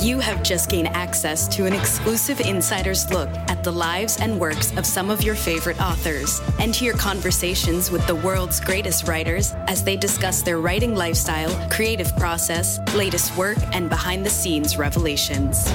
You have just gained access to an exclusive insider's look at the lives and works of some of your favorite authors and hear conversations with the world's greatest writers as they discuss their writing lifestyle, creative process, latest work, and behind the scenes revelations.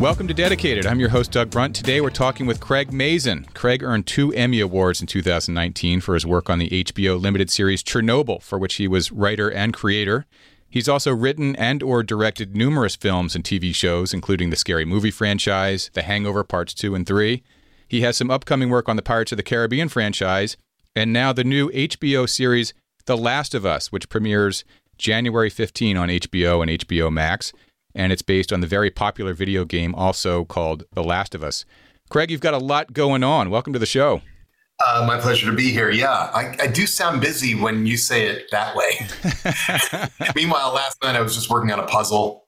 Welcome to Dedicated. I'm your host, Doug Brunt. Today we're talking with Craig Mazin. Craig earned two Emmy Awards in 2019 for his work on the HBO limited series Chernobyl, for which he was writer and creator. He's also written and or directed numerous films and TV shows, including the Scary Movie franchise, The Hangover Parts 2 and 3. He has some upcoming work on the Pirates of the Caribbean franchise, and now the new HBO series The Last of Us, which premieres January 15 on HBO and HBO Max and it's based on the very popular video game also called The Last of Us. Craig, you've got a lot going on. Welcome to the show. Uh, my pleasure to be here. Yeah, I, I, do sound busy when you say it that way. Meanwhile, last night I was just working on a puzzle.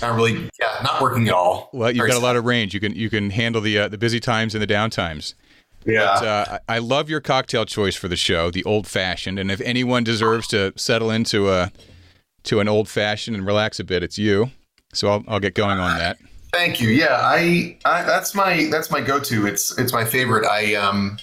Not really, yeah, not working at all. Well, you've got a lot of range. You can you can handle the uh, the busy times and the down times. Yeah. But, uh, I love your cocktail choice for the show, the old fashioned. And if anyone deserves to settle into a to an old fashioned and relax a bit, it's you. So I'll, I'll get going on that. Thank you. Yeah, I, I that's my that's my go-to. It's it's my favorite. I um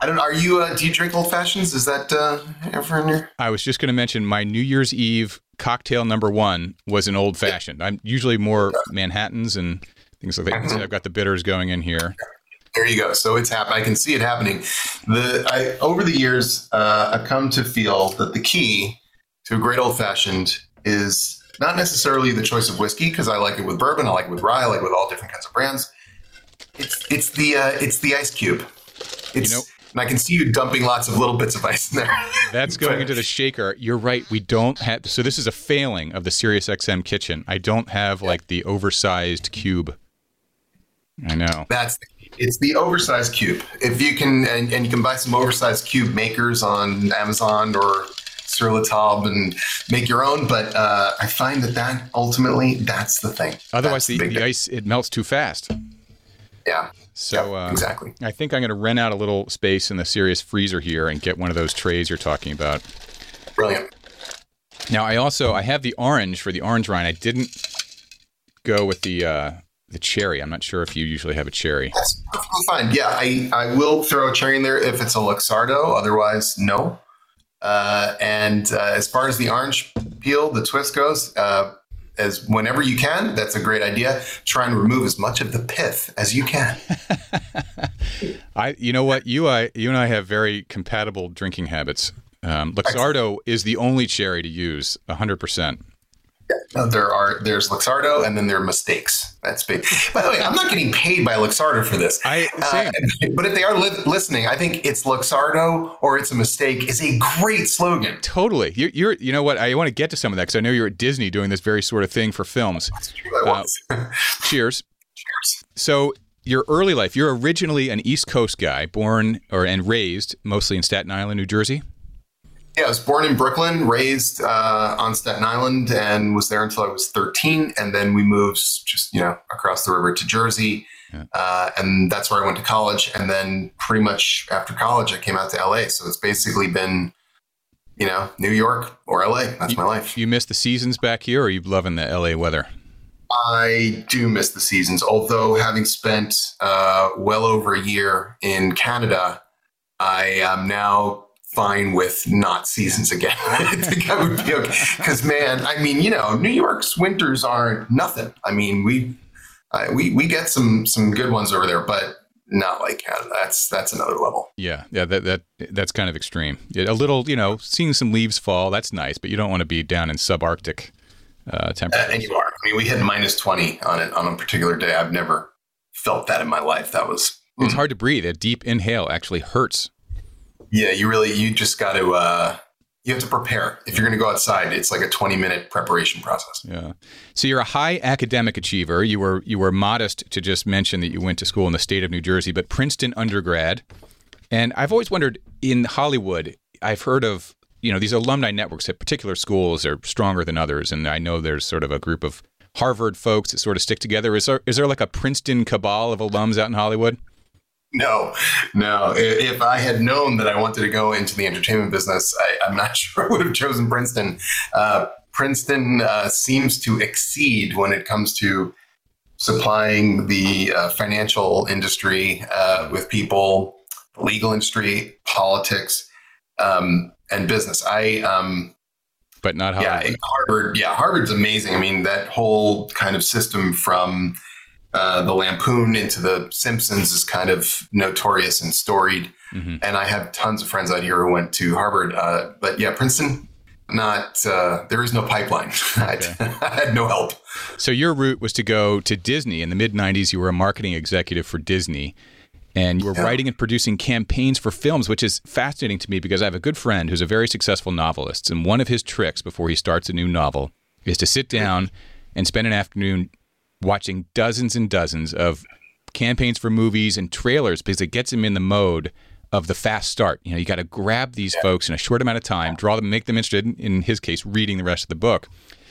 I don't. Are you? Uh, do you drink old fashions? Is that uh, ever in your? I was just going to mention my New Year's Eve cocktail number one was an old fashioned. I'm usually more Manhattan's and things like that. Mm-hmm. I've got the bitters going in here. There you go. So it's happening. I can see it happening. The I, over the years, uh, I've come to feel that the key to a great old fashioned is not necessarily the choice of whiskey because I like it with bourbon, I like it with rye, I like it with all different kinds of brands. It's it's the uh, it's the ice cube. It's you know, and I can see you dumping lots of little bits of ice in there. That's going into the shaker. You're right. We don't have so this is a failing of the Sirius XM kitchen. I don't have like the oversized cube. I know. That's it's the oversized cube. If you can and, and you can buy some oversized cube makers on Amazon or sur la table and make your own. But uh, I find that that ultimately that's the thing. Otherwise, the, the, the ice it melts too fast. Yeah. So uh, exactly. I think I'm going to rent out a little space in the Sirius freezer here and get one of those trays you're talking about. Brilliant. Now I also I have the orange for the orange rind. I didn't go with the uh, the cherry. I'm not sure if you usually have a cherry. That's fine. Yeah, I, I will throw a cherry in there if it's a Luxardo. Otherwise, no. Uh, and uh, as far as the orange peel, the twist goes, uh, as whenever you can, that's a great idea. Try and remove as much of the pith as you can. I, you know what, you, I, you and I have very compatible drinking habits. Um, Luxardo is the only cherry to use, hundred percent. Yeah, there are there's Luxardo and then there are mistakes. That's big. By the way, I'm not getting paid by Luxardo for this. I uh, but if they are li- listening, I think it's Luxardo or it's a mistake is a great slogan. Totally. You're, you're you know what? I want to get to some of that because I know you're at Disney doing this very sort of thing for films. That's true. Uh, cheers. Cheers. So your early life, you're originally an East Coast guy, born or and raised mostly in Staten Island, New Jersey. Yeah, I was born in Brooklyn, raised uh, on Staten Island, and was there until I was 13. And then we moved just, you know, across the river to Jersey. Yeah. Uh, and that's where I went to college. And then pretty much after college, I came out to LA. So it's basically been, you know, New York or LA. That's you, my life. You miss the seasons back here, or are you loving the LA weather? I do miss the seasons. Although having spent uh, well over a year in Canada, I am now fine with not seasons again. I think I would be okay. Because man, I mean, you know, New York's winters aren't nothing. I mean, we uh, we we get some some good ones over there, but not like Canada. That's that's another level. Yeah, yeah, that that that's kind of extreme. A little, you know, seeing some leaves fall, that's nice, but you don't want to be down in subarctic uh, temperatures. Uh, and you are. I mean, we hit minus twenty on it on a particular day. I've never felt that in my life. That was. It's hard to breathe. A deep inhale actually hurts. Yeah, you really you just got to uh, you have to prepare. If you're going to go outside, it's like a 20 minute preparation process. Yeah. So you're a high academic achiever. You were you were modest to just mention that you went to school in the state of New Jersey, but Princeton undergrad. And I've always wondered in Hollywood, I've heard of you know these alumni networks at particular schools are stronger than others, and I know there's sort of a group of Harvard folks that sort of stick together. Is there is there like a Princeton cabal of alums out in Hollywood? No, no. If I had known that I wanted to go into the entertainment business, I, am not sure I would have chosen Princeton. Uh, Princeton uh, seems to exceed when it comes to supplying the uh, financial industry uh, with people, the legal industry, politics, um, and business. I, um, but not Harvard. Yeah, Harvard. Yeah, Harvard's amazing. I mean, that whole kind of system from uh, the Lampoon into the Simpsons is kind of notorious and storied. Mm-hmm. And I have tons of friends out here who went to Harvard. Uh, but yeah, Princeton, not, uh, there is no pipeline. Okay. I had no help. So your route was to go to Disney. In the mid 90s, you were a marketing executive for Disney. And you were yeah. writing and producing campaigns for films, which is fascinating to me because I have a good friend who's a very successful novelist. And one of his tricks before he starts a new novel is to sit down and spend an afternoon watching dozens and dozens of campaigns for movies and trailers because it gets him in the mode of the fast start. You know, you got to grab these yeah. folks in a short amount of time, draw them, make them interested. In, in his case, reading the rest of the book.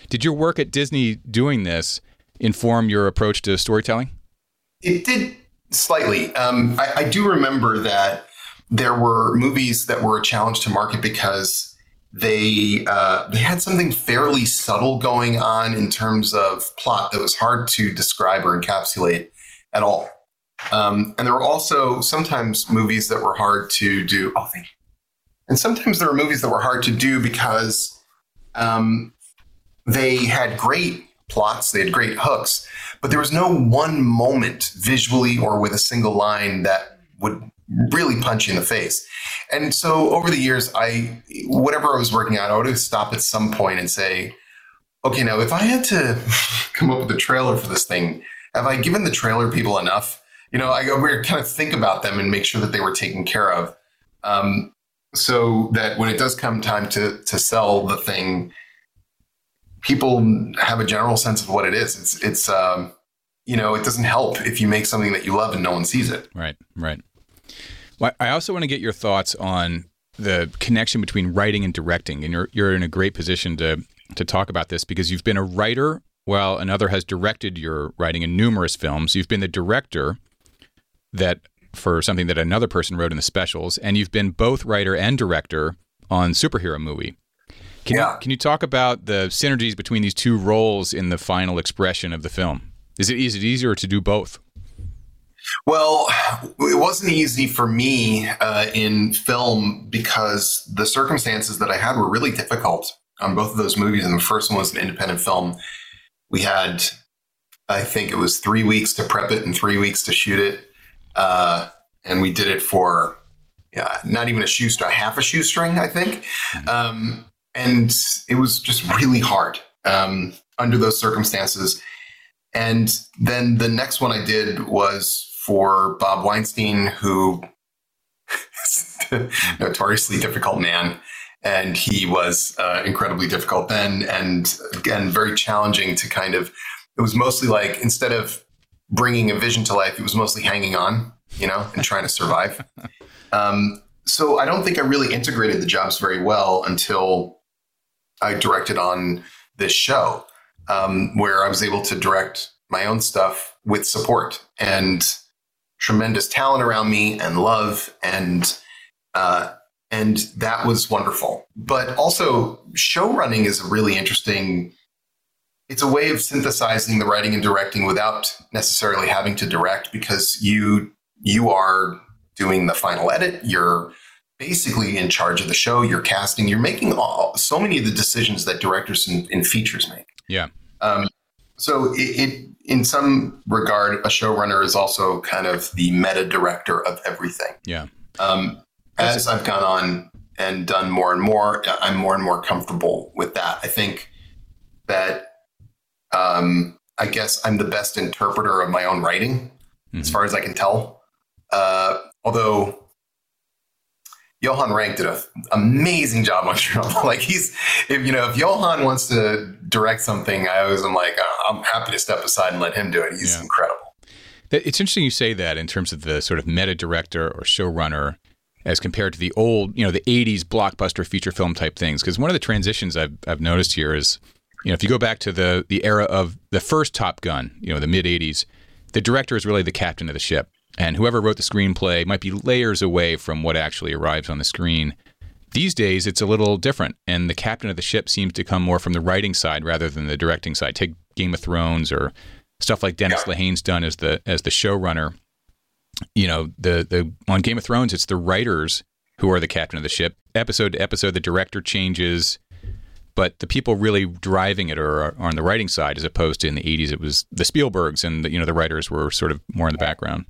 Did your work at Disney doing this inform your approach to storytelling? It did slightly. Um, I, I do remember that there were movies that were a challenge to market because they uh, they had something fairly subtle going on in terms of plot that was hard to describe or encapsulate at all. Um, and there were also sometimes movies that were hard to do. Oh, thank you. And sometimes there were movies that were hard to do because um, they had great plots, they had great hooks, but there was no one moment visually or with a single line that would really punch you in the face. And so over the years, I, whatever I was working on, I would stop at some point and say, okay, now if I had to come up with a trailer for this thing, have I given the trailer people enough? You know, I we kind of think about them and make sure that they were taken care of. Um, so that when it does come time to to sell the thing, people have a general sense of what it is. It's it's um, you know, it doesn't help if you make something that you love and no one sees it. Right, right. Well, I also want to get your thoughts on the connection between writing and directing, and you're you're in a great position to to talk about this because you've been a writer while another has directed your writing in numerous films. You've been the director that for something that another person wrote in the specials, and you've been both writer and director on superhero movie. Can yeah. you can you talk about the synergies between these two roles in the final expression of the film? Is it is it easier to do both? Well, it wasn't easy for me uh, in film because the circumstances that I had were really difficult on both of those movies. And the first one was an independent film. We had, I think it was three weeks to prep it and three weeks to shoot it. Uh, and we did it for yeah, not even a shoestring, half a shoestring, I think. Mm-hmm. Um, and it was just really hard um, under those circumstances. And then the next one I did was for Bob Weinstein, who is a notoriously difficult man. And he was uh, incredibly difficult then, and again, very challenging to kind of. It was mostly like instead of bringing a vision to life, it was mostly hanging on, you know, and trying to survive. Um, so I don't think I really integrated the jobs very well until I directed on this show, um, where I was able to direct my own stuff with support. And tremendous talent around me and love and uh, and that was wonderful. But also, show running is a really interesting. It's a way of synthesizing the writing and directing without necessarily having to direct because you you are doing the final edit. You're basically in charge of the show. You're casting. You're making all, so many of the decisions that directors in, in features make. Yeah. Um, So it, it, in some regard, a showrunner is also kind of the meta director of everything. Yeah. Um, as I've gone on and done more and more, I'm more and more comfortable with that. I think that um, I guess I'm the best interpreter of my own writing, mm-hmm. as far as I can tell. Uh, although Johan Renck did an amazing job on Chernobyl. like he's, if you know, if Johan wants to direct something, I always am like, oh, I'm happy to step aside and let him do it. He's yeah. incredible. It's interesting you say that in terms of the sort of meta director or showrunner as compared to the old, you know, the 80s blockbuster feature film type things. Because one of the transitions I've, I've noticed here is, you know, if you go back to the, the era of the first Top Gun, you know, the mid 80s, the director is really the captain of the ship. And whoever wrote the screenplay might be layers away from what actually arrives on the screen. These days, it's a little different, and the captain of the ship seems to come more from the writing side rather than the directing side. Take Game of Thrones or stuff like Dennis. Lehane's done as the as the showrunner you know the the on Game of Thrones, it's the writers who are the captain of the ship. Episode to episode, the director changes, but the people really driving it are, are on the writing side, as opposed to in the '80s, it was the Spielbergs, and the, you know the writers were sort of more in the background.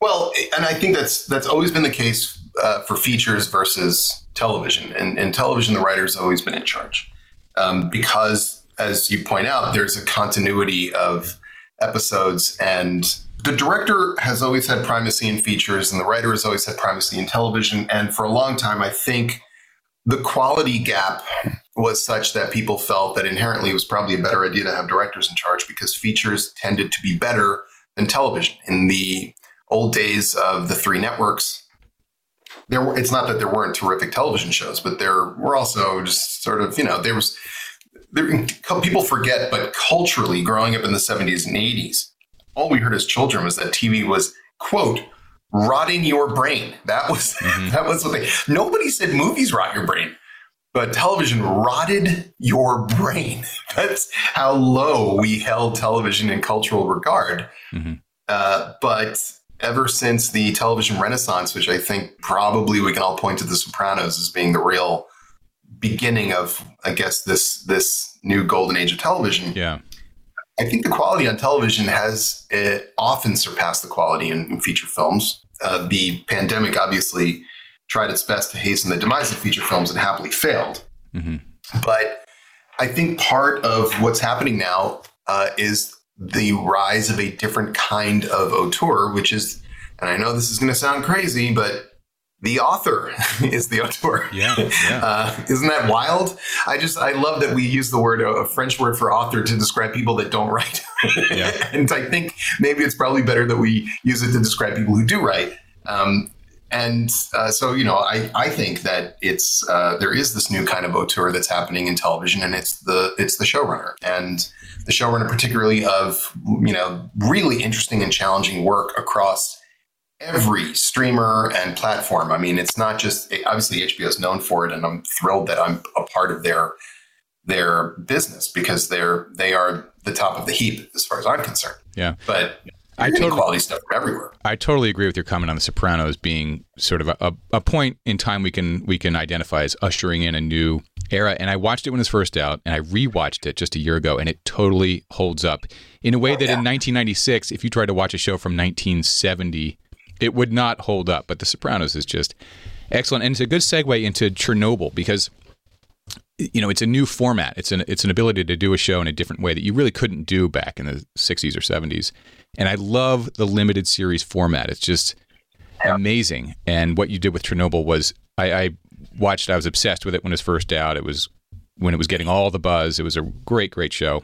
Well, and I think that's that's always been the case uh, for features versus television. And in television, the writer's always been in charge um, because, as you point out, there's a continuity of episodes and the director has always had primacy in features and the writer has always had primacy in television. And for a long time, I think the quality gap was such that people felt that inherently it was probably a better idea to have directors in charge because features tended to be better than television. In the old days of the three networks, there were, it's not that there weren't terrific television shows, but there were also just sort of, you know, there was there, people forget, but culturally growing up in the 70s and 80s, all we heard as children was that TV was quote rotting your brain. That was mm-hmm. that was what they. Nobody said movies rot your brain, but television rotted your brain. That's how low we held television in cultural regard. Mm-hmm. Uh, but ever since the television renaissance, which I think probably we can all point to The Sopranos as being the real beginning of, I guess this this new golden age of television. Yeah. I think the quality on television has uh, often surpassed the quality in, in feature films. Uh, the pandemic obviously tried its best to hasten the demise of feature films and happily failed. Mm-hmm. But I think part of what's happening now uh, is the rise of a different kind of auteur, which is, and I know this is going to sound crazy, but the author is the auteur. Yeah, yeah. Uh, isn't that wild? I just I love that we use the word a French word for author to describe people that don't write. yeah. and I think maybe it's probably better that we use it to describe people who do write. Um, and uh, so you know, I, I think that it's uh, there is this new kind of auteur that's happening in television, and it's the it's the showrunner and the showrunner, particularly of you know really interesting and challenging work across every streamer and platform. I mean, it's not just obviously HBO is known for it, and I'm thrilled that I'm a part of their their business because they're they are the top of the heap as far as I'm concerned. Yeah, but. I totally, quality stuff everywhere. I totally agree with your comment on The Sopranos being sort of a, a point in time we can we can identify as ushering in a new era. And I watched it when it was first out, and I rewatched it just a year ago, and it totally holds up in a way oh, that yeah. in 1996, if you tried to watch a show from 1970 it would not hold up. But The Sopranos is just excellent, and it's a good segue into Chernobyl because you know it's a new format. It's an it's an ability to do a show in a different way that you really couldn't do back in the '60s or '70s. And I love the limited series format. It's just amazing. And what you did with Chernobyl was I, I watched. I was obsessed with it when it was first out. It was when it was getting all the buzz. It was a great, great show.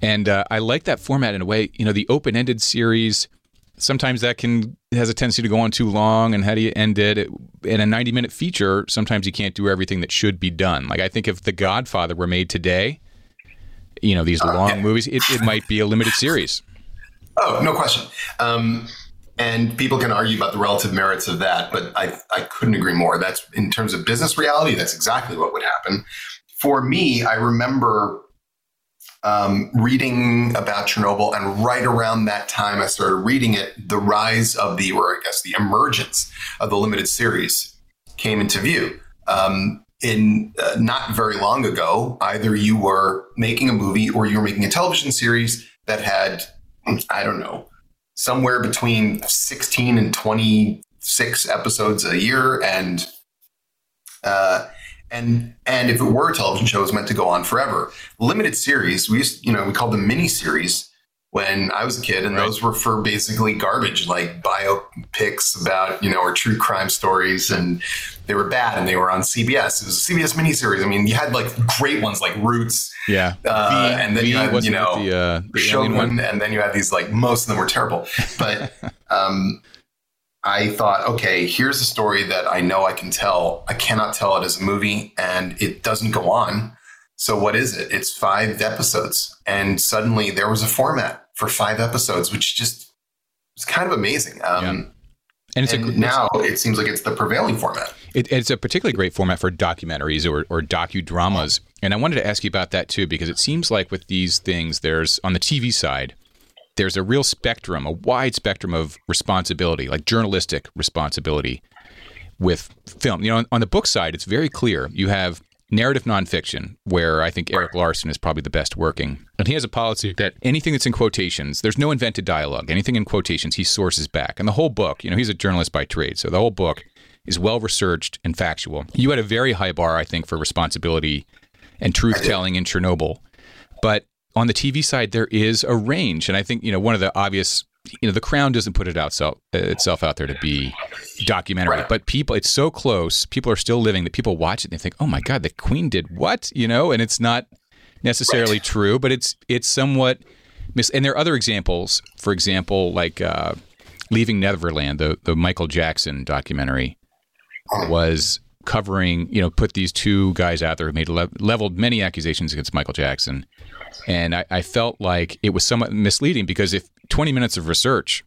And uh, I like that format in a way. You know, the open ended series sometimes that can has a tendency to go on too long and how do you end it? In a 90 minute feature sometimes you can't do everything that should be done. Like i think if the godfather were made today you know these uh, long movies it, it might be a limited series. Oh no question. Um, and people can argue about the relative merits of that but I, I couldn't agree more. That's in terms of business reality that's exactly what would happen. For me i remember um, reading about Chernobyl, and right around that time, I started reading it. The rise of the, or I guess the emergence of the limited series came into view. Um, in uh, not very long ago, either you were making a movie or you were making a television series that had, I don't know, somewhere between 16 and 26 episodes a year. And, uh, and, and if it were a television show, it was meant to go on forever. Limited series, we used, you know, we called them mini series when I was a kid, and right. those were for basically garbage, like biopics about you know or true crime stories, and they were bad, and they were on CBS. It was a CBS miniseries. I mean, you had like great ones like Roots, yeah, uh, v, and then v you had you know the, uh, the Shogun, and then you had these like most of them were terrible, but. um, I thought, okay, here's a story that I know I can tell. I cannot tell it as a movie, and it doesn't go on. So what is it? It's five episodes, and suddenly there was a format for five episodes, which just was kind of amazing. Um, yeah. And, and a, now it seems like it's the prevailing format. It, it's a particularly great format for documentaries or, or docudramas. And I wanted to ask you about that too, because it seems like with these things, there's on the TV side, there's a real spectrum, a wide spectrum of responsibility, like journalistic responsibility with film. You know, on, on the book side, it's very clear. You have narrative nonfiction, where I think Erik Larson is probably the best working. And he has a policy that anything that's in quotations, there's no invented dialogue. Anything in quotations, he sources back. And the whole book, you know, he's a journalist by trade, so the whole book is well researched and factual. You had a very high bar, I think, for responsibility and truth telling in Chernobyl. But on the TV side, there is a range. And I think, you know, one of the obvious you know the crown doesn't put it out itself out there to be documentary right. but people it's so close people are still living that people watch it and they think oh my god the queen did what you know and it's not necessarily right. true but it's it's somewhat mis- and there are other examples for example like uh, leaving neverland the, the michael jackson documentary was covering you know put these two guys out there who made le- leveled many accusations against michael jackson and I, I felt like it was somewhat misleading because if 20 minutes of research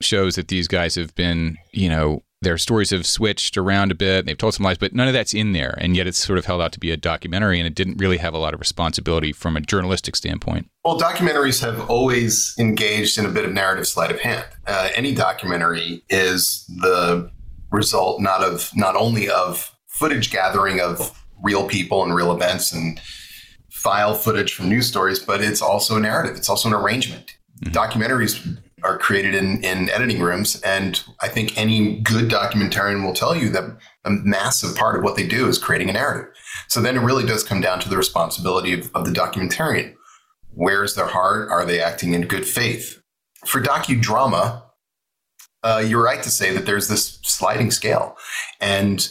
shows that these guys have been, you know, their stories have switched around a bit. They've told some lies, but none of that's in there. And yet it's sort of held out to be a documentary and it didn't really have a lot of responsibility from a journalistic standpoint. Well, documentaries have always engaged in a bit of narrative sleight of hand. Uh, any documentary is the result not of not only of footage gathering of real people and real events and file footage from news stories, but it's also a narrative. It's also an arrangement. Mm-hmm. Documentaries are created in, in editing rooms. And I think any good documentarian will tell you that a massive part of what they do is creating a narrative. So then it really does come down to the responsibility of, of the documentarian. Where's their heart? Are they acting in good faith? For docudrama, uh, you're right to say that there's this sliding scale. And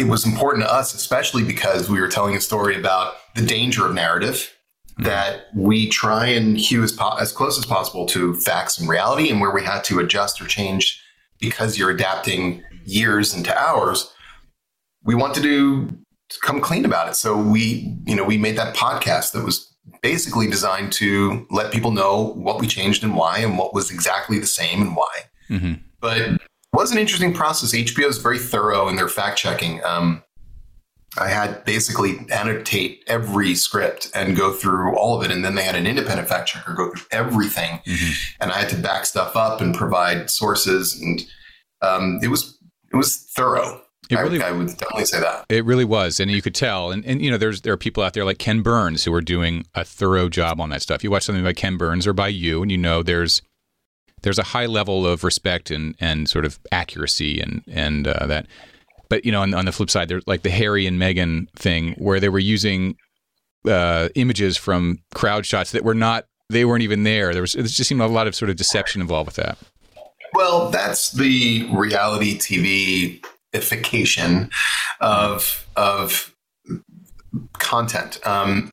it was important to us, especially because we were telling a story about the danger of narrative that we try and hew as, po- as close as possible to facts and reality and where we had to adjust or change because you're adapting years into hours we wanted to do come clean about it so we you know we made that podcast that was basically designed to let people know what we changed and why and what was exactly the same and why mm-hmm. but was an interesting process hbo is very thorough in their fact checking um, I had basically annotate every script and go through all of it. And then they had an independent fact checker go through everything. Mm-hmm. And I had to back stuff up and provide sources. And um, it was it was thorough. It really, I, I, would definitely say that it really was, and you could tell. And, and you know, there's there are people out there like Ken Burns who are doing a thorough job on that stuff. You watch something by Ken Burns or by you, and you know there's there's a high level of respect and and sort of accuracy and and uh, that. But you know, on, on the flip side, there's like the Harry and Meghan thing where they were using uh, images from crowd shots that were not they weren't even there. There was it just seemed a lot of sort of deception involved with that. Well, that's the reality TV ification of of content. Um,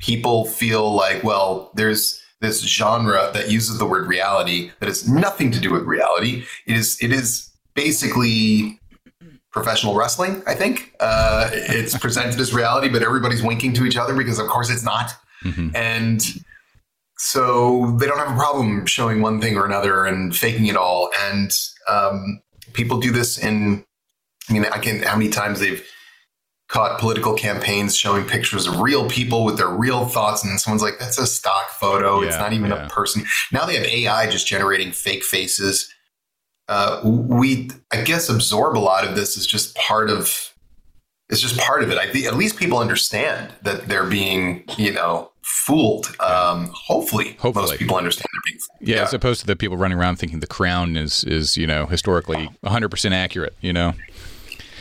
people feel like, well, there's this genre that uses the word reality that has nothing to do with reality. It is it is basically professional wrestling. I think uh, it's presented as reality, but everybody's winking to each other because, of course, it's not. Mm-hmm. And so they don't have a problem showing one thing or another and faking it all. And um, people do this in. I mean, I can't. how many times they've caught political campaigns showing pictures of real people with their real thoughts, and someone's like, "That's a stock photo. Yeah, it's not even yeah. a person." Now they have AI just generating fake faces uh, we, I guess, absorb a lot of this is just part of it's just part of it. I think at least people understand that they're being, you know, fooled. Um, hopefully, Hopefully. most people understand they're being fooled. Yeah, as opposed to the people running around thinking the crown is is you know historically 100 percent accurate. You know.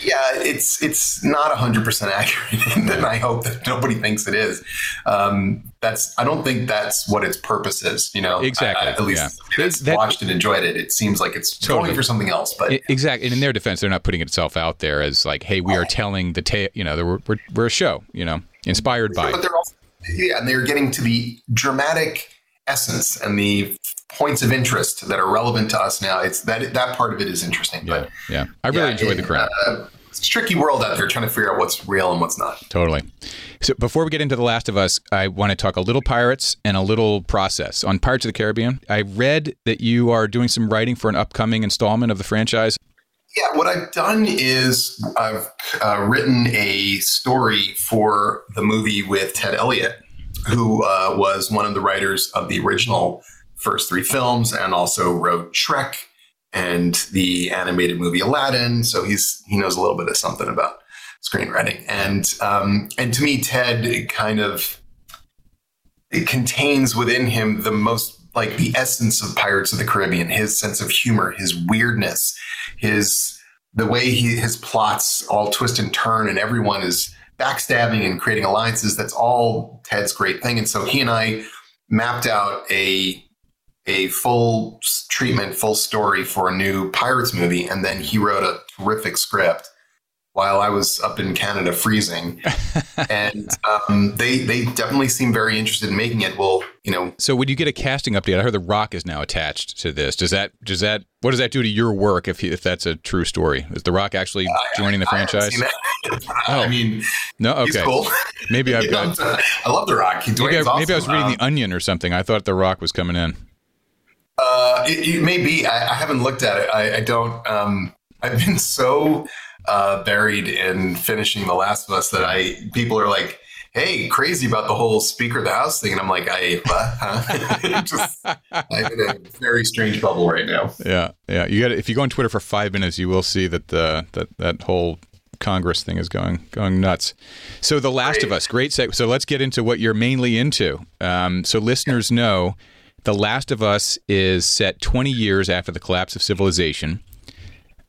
Yeah, it's it's not hundred percent accurate, and I hope that nobody thinks it is. Um, that's I don't think that's what its purpose is. You know, Exactly, I, I, at least yeah. that's That- watched and enjoyed it. It seems like it's Totally. going for something else, but I- Exactly. And in their defense, they're not putting itself out there as like, hey, we are telling the tale. You know, we're, we're we're a show. You know, inspired by. but they're also yeah, and they're getting to the dramatic essence and the points of interest that are relevant to us now. It's that that part of it is interesting. Yeah, But yeah. I really yeah, enjoyed the it- crown. uh, it's a tricky world out there trying to figure out what's real and what's not. Totally. So before we get into The Last of Us, I want to talk a little pirates and a little process. On Pirates of the Caribbean, I read that you are doing some writing for an upcoming installment of the franchise. Yeah, what I've done is I've uh, written a story for the movie with Ted Elliott, who uh, was one of the writers of the original first three films and also wrote Shrek and the animated movie Aladdin. So he's he knows a little bit of something about screenwriting. And um, and to me, Ted kind of it contains within him the most like the essence of Pirates of the Caribbean, his sense of humor, his weirdness, his the way he his plots all twist and turn and everyone is backstabbing and creating alliances. That's all Ted's great thing. And so he and I mapped out a a full treatment, full story for a new Pirates movie, and then he wrote a terrific script while I was up in Canada freezing. and um, they they definitely seem very interested in making it. Well, you know, So when you get a casting update, I heard The Rock is now attached to this. Does that does that what does that do to your work if he, if that's a true story? Is The Rock actually joining the I franchise? that. Oh. I mean, No, okay. cool. Maybe I've got. I love The Rock. He, Maybe I, Dwayne's maybe I was reading Um, The Onion or something. I thought The Rock was coming in. Uh, it, it may be. I, I haven't looked at it. I, I don't. Um, I've been so uh, buried in finishing The Last of Us that I people are like, "Hey, crazy about the whole Speaker of the House thing," and I'm like, "I? Huh? Just I'm in a very strange bubble right now." Yeah, yeah. You got if you go on Twitter for five minutes, you will see that the that that whole Congress thing is going going nuts. So, The Last of Us, great. Seg- so, let's get into what you're mainly into. Um, so, listeners know, The Last of Us is set 20 years after the collapse of civilization.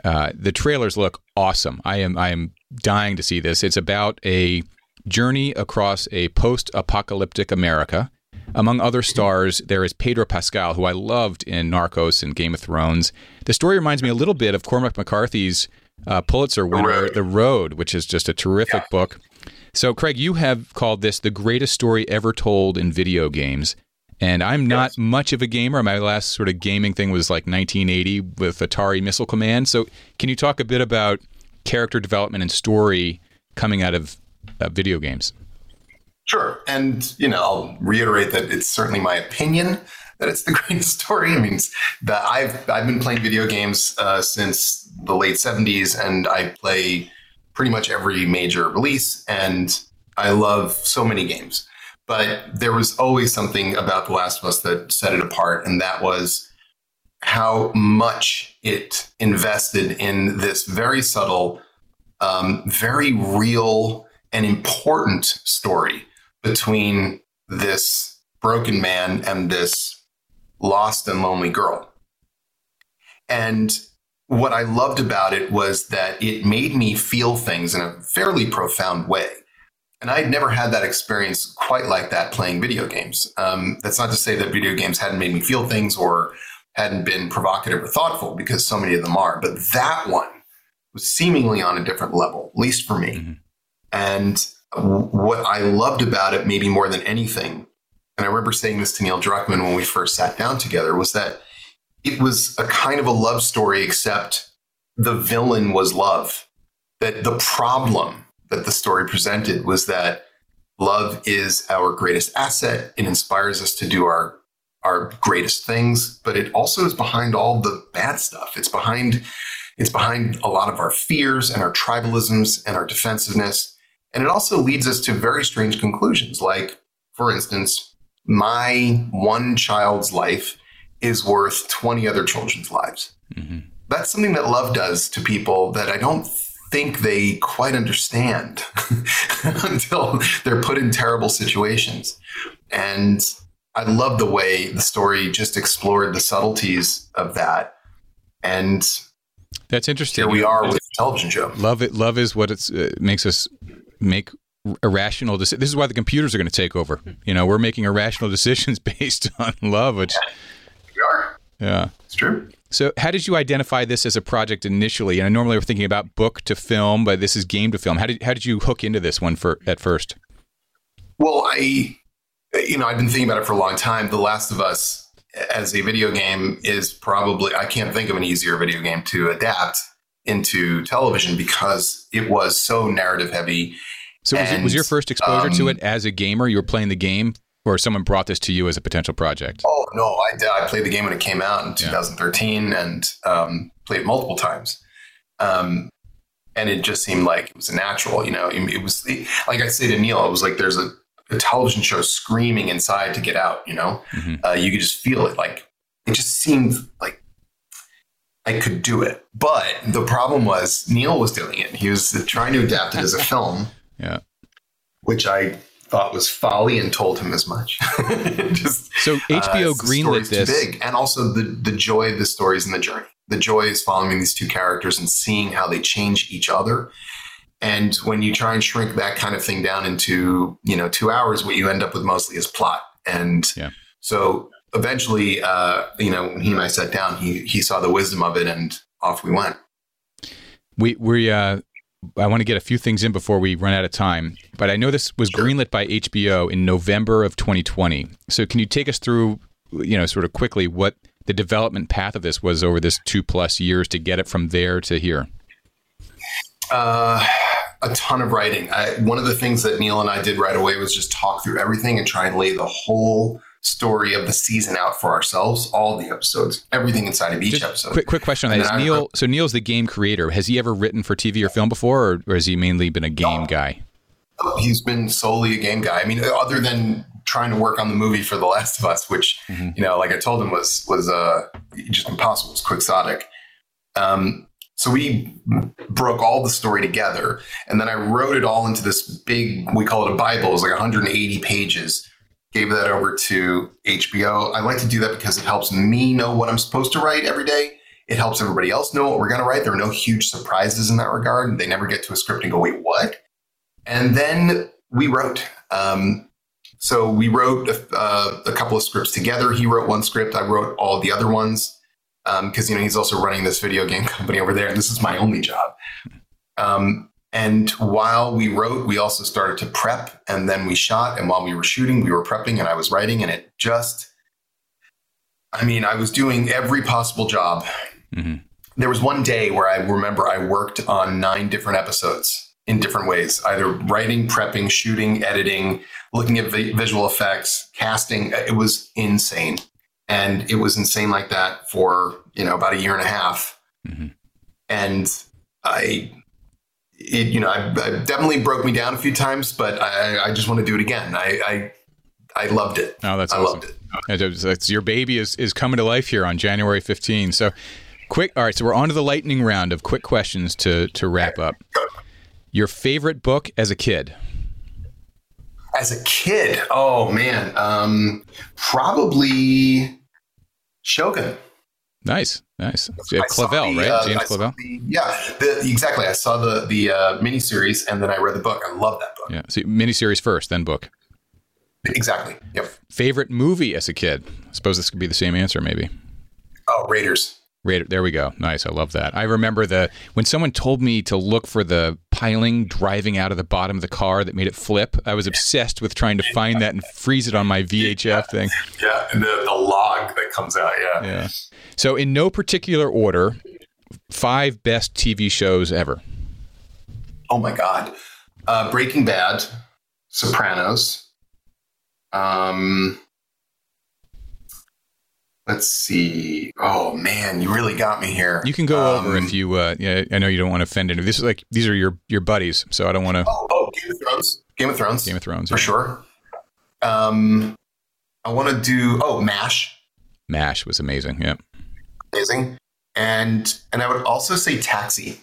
Uh, the trailers look awesome. I am I am dying to see this. It's about a journey across a post-apocalyptic America. Among other stars, there is Pedro Pascal, who I loved in Narcos and Game of Thrones. The story reminds me a little bit of Cormac McCarthy's uh, Pulitzer winner. The Road, which is just a terrific book. So, Craig, you have called this the greatest story ever told in video games. And I'm not much of a gamer. My last sort of gaming thing was like 1980 with Atari Missile Command. So, can you talk a bit about character development and story coming out of uh, video games? Sure. And, you know, I'll reiterate that it's certainly my opinion that it's the greatest story. I mean, that I've, I've been playing video games uh, since the late 70s and I play pretty much every major release and I love so many games. But there was always something about The Last of Us that set it apart, and that was how much it invested in this very subtle, um, very real, and important story between this broken man and this lost and lonely girl. And what I loved about it was that it made me feel things in a fairly profound way. And I'd never had that experience quite like that playing video games. Um, that's not to say that video games hadn't made me feel things or hadn't been provocative or thoughtful, because so many of them are. But that one was seemingly on a different level, at least for me. And w- what I loved about it, maybe more than anything, and I remember saying this to Neil Druckmann when we first sat down together, was that it was a kind of a love story, except the villain was love. That the problem that the story presented was that love is our greatest asset. It inspires us to do our our greatest things, but it also is behind all the bad stuff. It's behind it's behind a lot of our fears and our tribalisms and our defensiveness. And it also leads us to very strange conclusions. Like, for instance, my one child's life is worth 20 other children's lives. Mm-hmm. That's something that love does to people that I don't think they quite understand until they're put in terrible situations. And I love the way the story just explored the subtleties of that. And that's interesting. Here we are with a television show. Love it. Love is what it uh, makes us make irrational decisions. This is why the computers are going to take over. You know, we're making irrational decisions based on love, which we are. Yeah, it's true. So, how did you identify this as a project initially? And I normally we're thinking about book to film, but this is game to film. How did how did you hook into this one for at first? Well, I, you know, I've been thinking about it for a long time. The Last of Us as a video game is probably I can't think of an easier video game to adapt into television because it was so narrative heavy. So was, and, it, was your first exposure um, to it as a gamer? You were playing the game, or someone brought this to you as a potential project? Oh no, I, I played the game when it came out in 2013 yeah. and um, played it multiple times. Um, and it just seemed like it was a natural, you know. It was like I say to Neil, it was like there's a, a television show screaming inside to get out, you know. Mm-hmm. Uh, you could just feel it, like it just seemed like I could do it. But the problem was Neil was doing it. He was trying to adapt it as a film. Yeah. Which I thought was folly and told him as much. Just, so HBO uh, greenlit this, big, and also the the joy of the stories and the journey. The joy is following these two characters and seeing how they change each other. And when you try and shrink that kind of thing down into you know two hours, what you end up with mostly is plot. And yeah. so eventually, uh, you know, when he and I sat down, he he saw the wisdom of it, and off we went. We we uh, I want to get a few things in before we run out of time, but I know this was greenlit by HBO in November of 2020. So can you take us through, you know, sort of quickly what the development path of this was over this two plus years to get it from there to here? Uh, a ton of writing. I, one of the things that Neil and I did right away was just talk through everything and try and lay the whole story of the season out for ourselves, all the episodes, everything inside of each Just episode. Quick, quick question on that: Is Neil? so Neil's the game creator. Has he ever written for TV or film before, or, or has he mainly been a game guy? He's been solely a game guy. I mean, other than trying to work on the movie for The Last of Us, which mm-hmm. you know, like I told him, was was uh, just impossible. It was quixotic. Um, so we broke all the story together, and then I wrote it all into this big. We call it a Bible. It's like 180 pages gave that over to HBO. I like to do that because it helps me know what I'm supposed to write every day. It helps everybody else know what we're going to write. There are no huge surprises in that regard. They never get to a script and go, wait, what? And then we wrote. Um, so we wrote a, uh, a, couple of scripts together. He wrote one script. I wrote all the other ones because um, you know he's also running this video game company over there, and this is my only job. Um, and while we wrote, we also started to prep and then we shot. And while we were shooting, we were prepping and I was writing. And it just, I mean, I was doing every possible job. Mm-hmm. There was one day where I remember I worked on nine different episodes in different ways either writing, prepping, shooting, editing, looking at vi- visual effects, casting. It was insane. And it was insane like that for, you know, about a year and a half. Mm-hmm. And I it, you know, I, I, definitely broke me down a few times, but I, I just want to do it again. I, I, I loved it. Oh, that's I awesome. loved it. It's, your baby is, is coming to life here on January 15. So quick. All right. So we're on to the lightning round of quick questions to, to wrap up. Your favorite book as a kid? As a kid? Oh man. Um, probably Shogun. Nice, nice. Yeah, Clavell, the, right? Uh, James Clavell. The, yeah, the, exactly. I saw the the uh, miniseries and then I read the book. I love that book. Yeah, see, so miniseries first, then book. Exactly. Yep. Favorite movie as a kid? I suppose this could be the same answer, maybe. Oh, Raiders. Raider. There we go. Nice. I love that. I remember the when someone told me to look for the piling driving out of the bottom of the car that made it flip. I was obsessed with trying to find that and freeze it on my VHS yeah. thing. Yeah, and the, the log that comes out. Yeah. Yeah. So, in no particular order, five best TV shows ever. Oh my God. Uh, Breaking Bad, Sopranos. Um, let's see. Oh man, you really got me here. You can go um, over if you. Uh, yeah, I know you don't want to offend any. This is like these are your your buddies, so I don't want to. Oh, oh, Game of Thrones. Game of Thrones. Game of Thrones for yeah. sure. Um, I want to do. Oh, Mash. Mash was amazing. Yeah amazing. And and I would also say Taxi.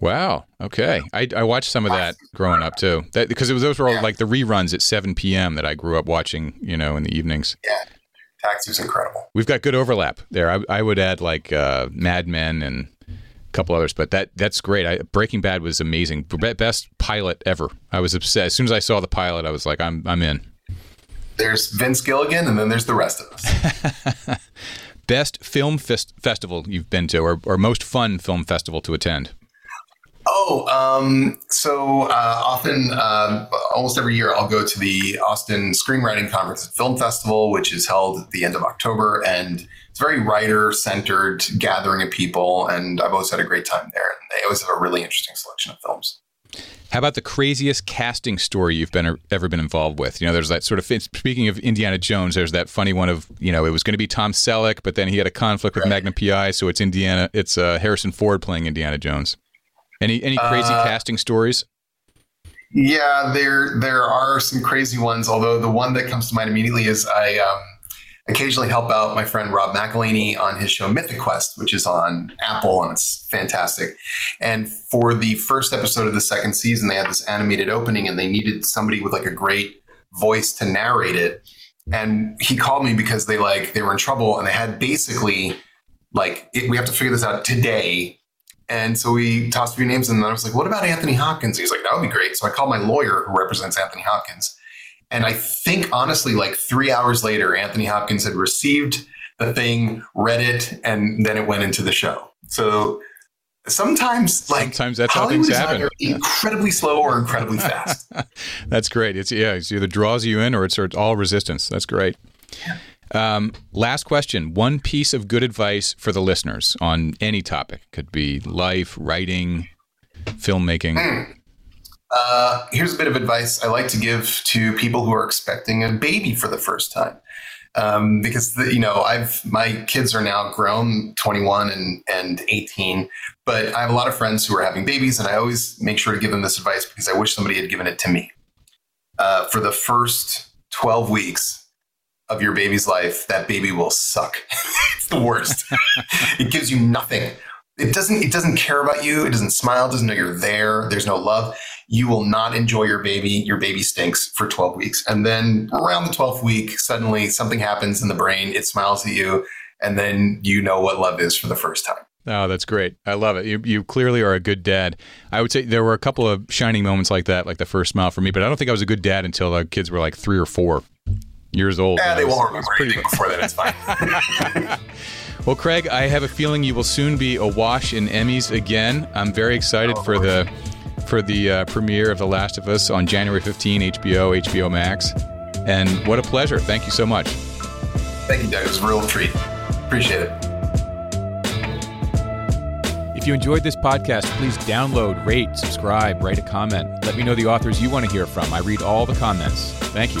Wow. Okay. I, I watched some of that growing up too. That because it was those were all Yeah. like the reruns at 7 p.m. that I grew up watching. You know, in the evenings. Yeah, Taxi's incredible. We've got good overlap there. I, I would add like uh, Mad Men and a couple others, but that that's great. I, Breaking Bad was amazing. Best pilot ever. I was obsessed. As soon as I saw the pilot, I was like, I'm I'm in. There's Vince Gilligan, and then there's the rest of us. Best film fest- festival you've been to, or, or most fun film festival to attend. Oh, um, so uh, often, um, almost every year, I'll go to the Austin Screenwriting Conference and Film Festival, which is held at the end of October, and it's a very writer-centered gathering of people, and I've always had a great time there. And they always have a really interesting selection of films. How about the craziest casting story you've been ever been involved with? You know, there's that sort of speaking of Indiana Jones. There's that funny one of you know it was going to be Tom Selleck, but then he had a conflict with Magnum PI, so it's Indiana. It's uh, Harrison Ford playing Indiana Jones. Any any crazy Uh, casting stories? Yeah, there there are some crazy ones. Although the one that comes to mind immediately is I um, occasionally help out my friend Rob McElhenney on his show Mythic Quest, which is on Apple and it's fantastic. And for the first episode of the second season, they had this animated opening and they needed somebody with like a great voice to narrate it. And he called me because they like they were in trouble and they had basically like it, we have to figure this out today. And so we tossed a few names, and then I was like, "What about Anthony Hopkins?" He's like, "That would be great." So I called my lawyer, who represents Anthony Hopkins, and I think honestly, like three hours later, Anthony Hopkins had received the thing, read it, and then it went into the show. So sometimes, like Sometimes that's how things happen. either incredibly slow or incredibly fast. That's great. It's yeah, it's either draws you in or it's, or it's all resistance. That's great. Um, last question. One piece of good advice for the listeners on any topic. Could be life, writing, filmmaking. Uh, here's a bit of advice I like to give to people who are expecting a baby for the first time. Um, because the, you know I've my kids are now grown, 21 and and 18, but I have a lot of friends who are having babies, and I always make sure to give them this advice because I wish somebody had given it to me. Uh, for the first 12 weeks of your baby's life, that baby will suck. it's the worst. it gives you nothing. It doesn't. It doesn't care about you. It doesn't smile. Doesn't know you're there. There's no love you will not enjoy your baby. Your baby stinks for 12 weeks. And then around the 12th week, suddenly something happens in the brain. It smiles at you. And then you know what love is for the first time. Oh, that's great. I love it. You, you clearly are a good dad. I would say there were a couple of shining moments like that, like the first smile for me, but I don't think I was a good dad until the kids were like three or four years old. Yeah, they was- won't remember pretty- anything before that. It's fine. Well, Craig, I have a feeling you will soon be awash in Emmys again. I'm very excited for the for the uh, premiere of The Last of Us on January 15, HBO, HBO Max. And what a pleasure. Thank you so much. Thank you, Doug. It was a real treat. Appreciate it. If you enjoyed this podcast, please download, rate, subscribe, write a comment. Let me know the authors you want to hear from. I read all the comments. Thank you.